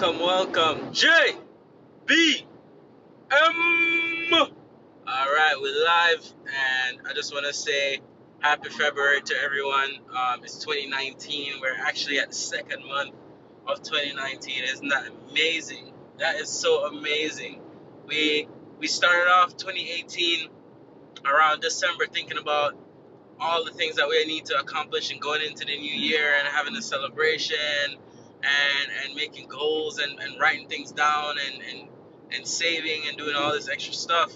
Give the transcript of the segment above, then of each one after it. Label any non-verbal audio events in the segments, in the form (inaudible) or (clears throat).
welcome, welcome. J B M. All right, we're live, and I just want to say happy February to everyone. Um, it's 2019. We're actually at the second month of 2019. Isn't that amazing? That is so amazing. We we started off 2018 around December thinking about all the things that we need to accomplish and going into the new year and having a celebration and and making goals and, and writing things down and, and and saving and doing all this extra stuff.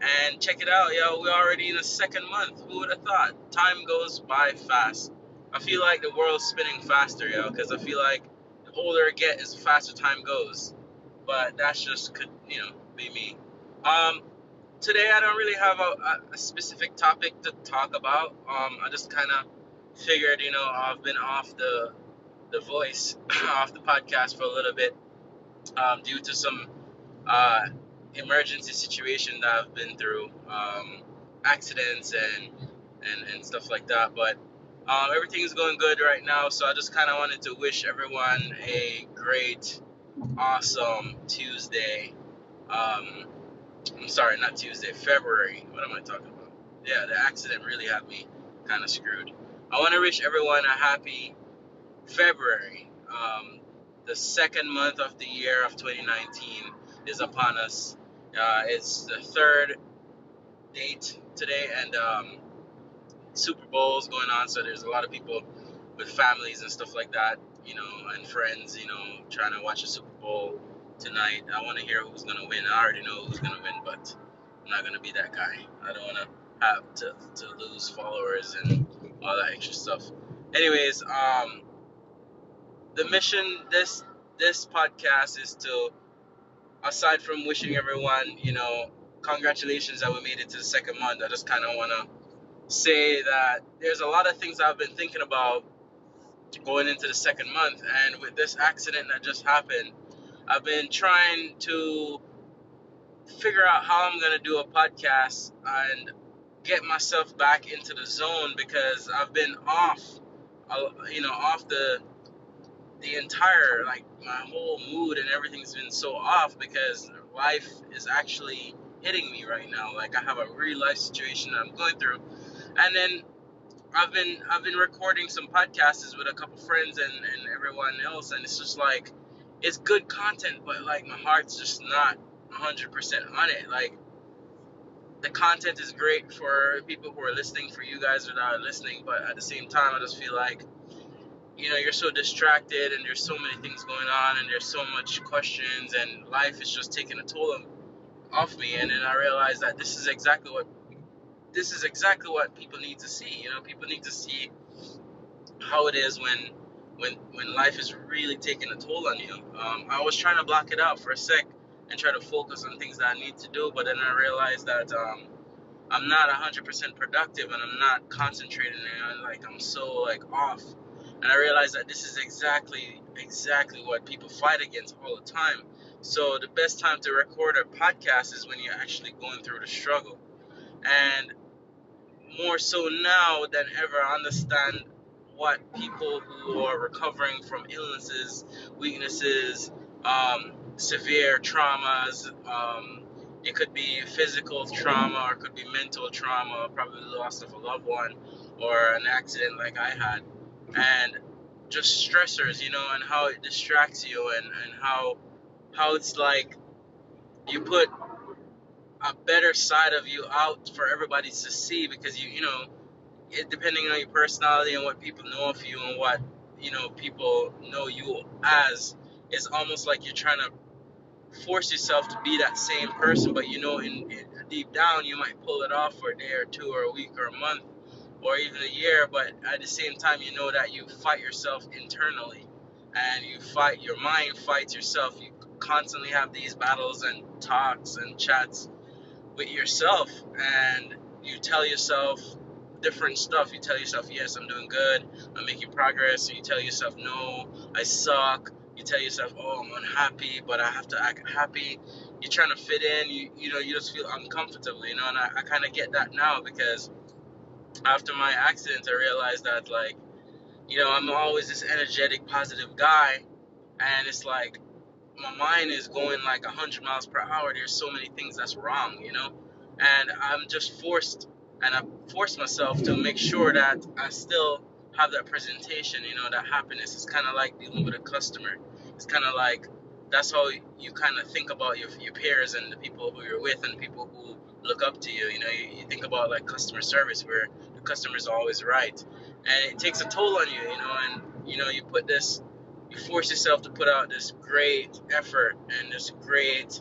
And check it out, yo, we're already in the second month. Who would have thought? Time goes by fast. I feel like the world's spinning faster, yo, because I feel like the older I get, is faster time goes. But that's just could you know be me. Um, today I don't really have a, a specific topic to talk about. Um, I just kind of figured, you know, I've been off the the voice, (clears throat) off the podcast for a little bit um, due to some uh, emergency situation that I've been through, um, accidents and, and and stuff like that. But um, everything's going good right now, so I just kind of wanted to wish everyone a great, awesome Tuesday. Um, I'm sorry, not Tuesday, February. What am I talking about? Yeah, the accident really had me kind of screwed. I want to wish everyone a happy February. Um, the second month of the year of 2019 is upon us. Uh, it's the third date today, and um, Super Bowl is going on, so there's a lot of people with families and stuff like that, you know, and friends, you know, trying to watch the Super Bowl tonight. I want to hear who's gonna win. I already know who's gonna win, but I'm not gonna be that guy. I don't want to have to to lose followers and all that extra stuff. Anyways, um, the mission this this podcast is to, aside from wishing everyone, you know, congratulations that we made it to the second month. I just kind of want to say that there's a lot of things I've been thinking about going into the second month, and with this accident that just happened I've been trying to figure out how I'm gonna do a podcast and get myself back into the zone because I've been off, uh, you know, off the the entire like my whole mood and everything's been so off because life is actually hitting me right now. Like I have a real life situation that I'm going through, and then I've been I've been recording some podcasts with a couple friends and and everyone else, and it's just like it's good content, but like my heart's just not 100% on it. Like the content is great for people who are listening, for you guys who are not listening, but at the same time, I just feel like you know you're so distracted and there's so many things going on and there's so much questions and life is just taking a toll off me and then I realized that this is exactly what this is exactly what people need to see you know people need to see how it is when when when life is really taking a toll on you. Um, I was trying to block it out for a sec and try to focus on things that I need to do, but then I realized that um, I'm not 100% productive and I'm not concentrating and I'm like I'm so like off. And I realized that this is exactly exactly what people fight against all the time. So the best time to record a podcast is when you're actually going through the struggle. And more so now than ever, I understand what people who are recovering from illnesses, weaknesses, um, severe traumas, um, it could be physical trauma or it could be mental trauma, probably the loss of a loved one or an accident like I had. And just stressors, you know, and how it distracts you and, and how how it's like you put a better side of you out for everybody to see because you you know it, depending on your personality and what people know of you and what you know people know you as, it's almost like you're trying to force yourself to be that same person, but you know, in, in deep down, you might pull it off for a day or two or a week or a month or even a year, but at the same time, you know that you fight yourself internally and you fight your mind fights yourself. You constantly have these battles and talks and chats with yourself, and you tell yourself different stuff. You tell yourself, yes, I'm doing good, I'm making progress. you tell yourself, no, I suck. You tell yourself, oh, I'm unhappy, but I have to act happy. You're trying to fit in. You you know, you just feel uncomfortable, you know. And I, I kind of get that now because after my accident, I realized that like, you know, I'm always this energetic, positive guy, and it's like my mind is going like 100 miles per hour. There's so many things that's wrong you know? And i'm just forced and i force myself to make sure that i still have that presentation you know that happiness is kind of like dealing with a customer. It's kind of like that's how you kind of think about your, your peers and the people who you're with and people who look up to you. You know you, you think about like customer service where the customer is always right. And it takes a toll on you you know and you know you put this you force yourself to put out this great effort and this great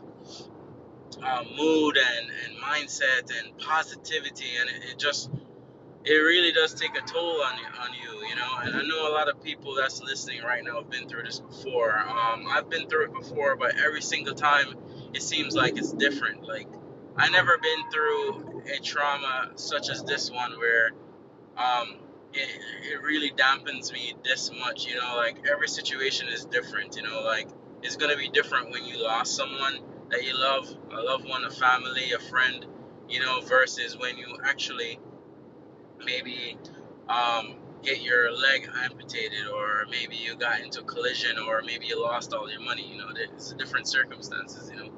uh, mood and, and mindset and positivity and it, it, just it really does take a toll on you, on you you know. And i know a lot of people that's listening right now have been through this before. Um, i've been through it before but every single time it seems like it's different like i never been through a trauma such as this one where um, it, it really dampens me this much you know like every situation is different you know like it's gonna be different when you lost someone that you love a loved one a family a friend you know versus when you actually maybe um, get your leg amputated or maybe you got into a collision or maybe you lost all your money you know it's different circumstances you know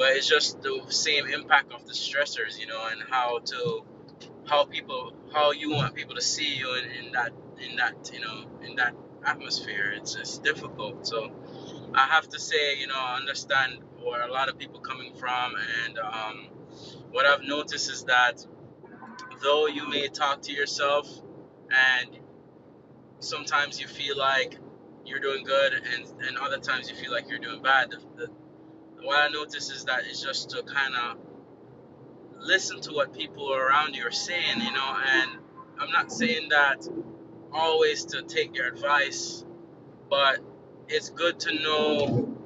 but it's just the same impact of the stressors you know and how to how people how you want people to see you in, in that in that you know in that atmosphere. It's it's difficult. So i have to say you know I understand where a lot of people coming from and um, what i've noticed is that though you may talk to yourself and sometimes you feel like you're doing good and, and other times you feel like you're doing bad the, the, what i notice is that it's just to kind of listen to what people around you are saying, you know, and I'm not saying that always to take your advice, but it's good to know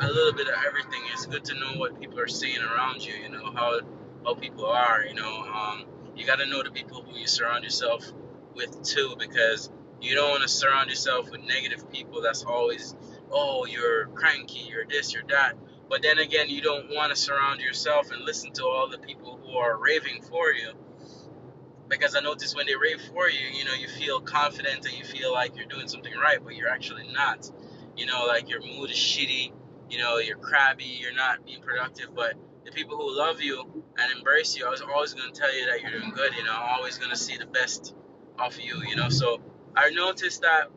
a little bit of everything. It's good to know what people are saying around you, you know, how how people are, you know. Um, you got to know the people who you surround yourself with too, because you don't want to surround yourself with negative people that's always, oh, you're cranky, you're this, you're that. But then again, you don't want to surround yourself and listen to all the people who are raving for you. Because I notice when they rave for you, you know, you feel confident and you feel like you're doing something right, but you're actually not. You know, like your mood is shitty, you know, you're crabby, you're not being productive. But the people who love you and embrace you, I was always going to tell you that you're doing good, you know, always going to see the best of you, you know. So I noticed that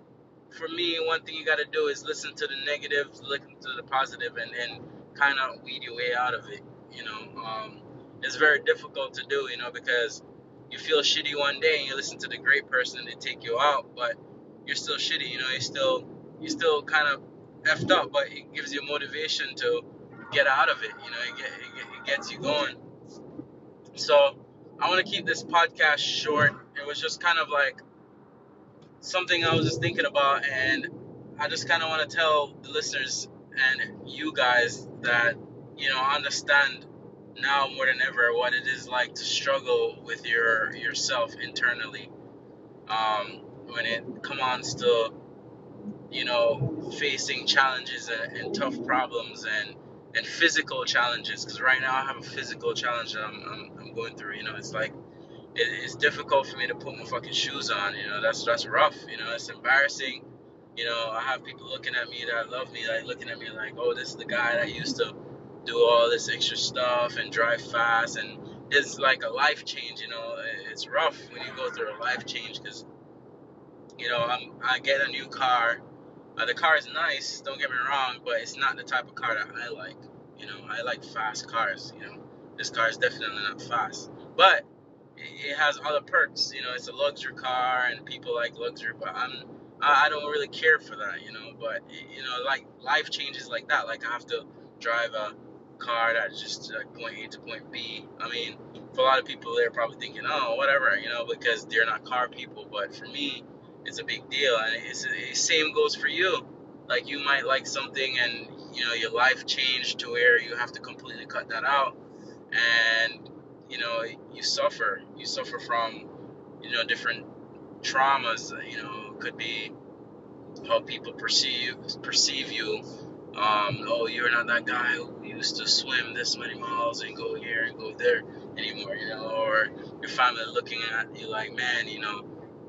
for me, one thing you got to do is listen to the negative, listen to the positive, and, and kind of weed your way out of it. You know, um, it's very difficult to do. You know, because you feel shitty one day and you listen to the great person and they take you out, but you're still shitty. You know, you still you still kind of effed up, but it gives you motivation to get out of it. You know, it, get, it, it gets you going. So I want to keep this podcast short. It was just kind of like something I was just thinking about, and I just kind of want to tell the listeners and you guys that you know understand now more than ever what it is like to struggle with your yourself internally um, when it comes to you know facing challenges and, and tough problems and and physical challenges. Because right now I have a physical challenge that I'm, I'm, I'm going through you know it's like it, it's difficult for me to put my fucking shoes on you know that's that's rough you know it's embarrassing you know, I have people looking at me that love me, like looking at me like, oh, this is the guy that used to do all this extra stuff and drive fast, and it's like a life change. You know, it's rough when you go through a life change because, you know, I'm I get a new car. Uh, the car is nice, don't get me wrong, but it's not the type of car that I like. You know, I like fast cars. You know, this car is definitely not fast, but it, it has other perks. You know, it's a luxury car, and people like luxury, but I'm I, I don't really care for that, you know. But you know, like life changes like that. Like I have to drive a car that's just like point A to point B. I mean, for a lot of people, they're probably thinking, oh, whatever, you know, because they're not car people. But for me, it's a big deal, and it's the same goes for you. Like you might like something, and you know, your life changed to where you have to completely cut that out, and you know, you suffer. You suffer from, you know, different traumas. You know, could be how people perceive perceive you. Um, oh, you're not that guy who used to swim this many miles and go here and go there anymore, you know, or your family looking at you like, man, you know,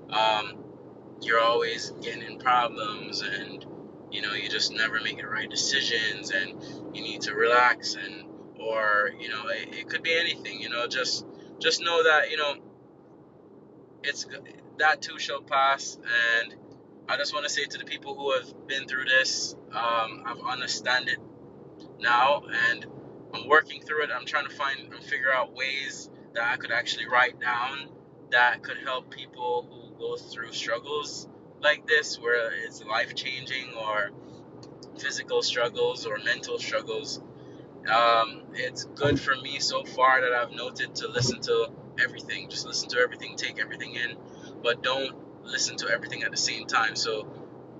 um, you're always getting in problems and you know you just never make the right decisions and you need to relax and or you know it, it could be anything you know just just know that you know it's that too shall pass and i just want to say to the people who have been through this um, i've understand it now and i'm working through it i'm trying to find and figure out ways that i could actually write down that could help people who go through struggles like this where it's life changing or physical struggles or mental struggles um, it's good for me so far that I've noted to listen to everything. Just listen to everything, take everything in, but don't listen to everything at the same time. So,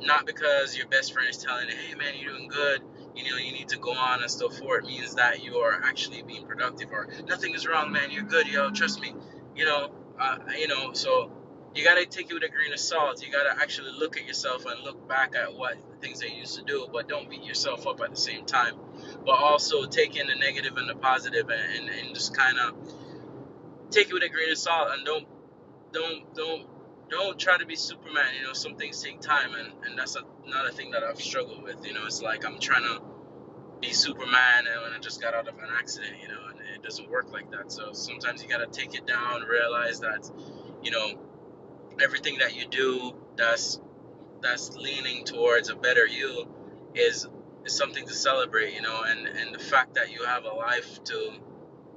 not because your best friend is telling you, hey man, you're doing good, you know, you need to go on and stuff forward means that you are actually being productive or nothing is wrong, man, you're good, yo, trust me. You know, uh, you know, so you gotta take it with a grain of salt. You gotta actually look at yourself and look back at what things that you used to do, but don't beat yourself up at the same time. But also take in the negative and the positive and, and, and just kind of take it with a grain of salt and don't don't don't don't try to be Superman. You know, some things take time, and, and that's a, another thing that I've struggled with. You know, it's like I'm trying to be Superman and when I just got out of an accident, you know, and it doesn't work like that. So sometimes you gotta take it down, realize that, you know, everything that you do that's that's leaning towards a better you is is something to celebrate, you know, and and the fact that you have a life to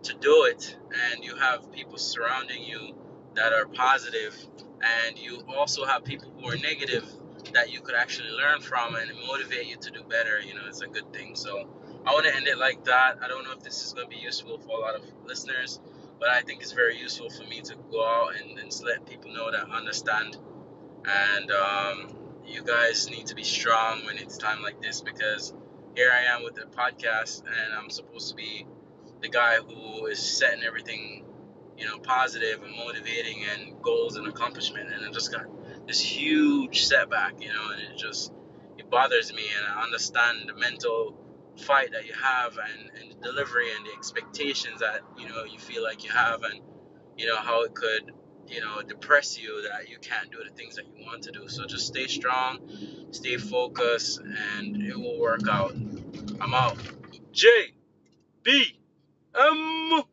to do it and you have people surrounding you that are positive and you also have people who are negative that you could actually learn from and motivate you to do better, you know, it's a good thing. So I want to end it like that. I don't know if this is going to be useful for a lot of listeners, but I think it's very useful for me to go out and, and let people know that I understand. And um, you guys need to be strong when it's time like this because here I am with the podcast and I'm supposed to be the guy who is setting everything, you know, positive and motivating and goals and accomplishment. And I just got this huge setback, you know, and it just it bothers me. And I understand the mental fight that you have and, and the delivery and the expectations that you know you feel like you have and you know how it could you know depress you that you can't do the things that you want to do. So just stay strong stay focused and it will work out. I'm out. J b m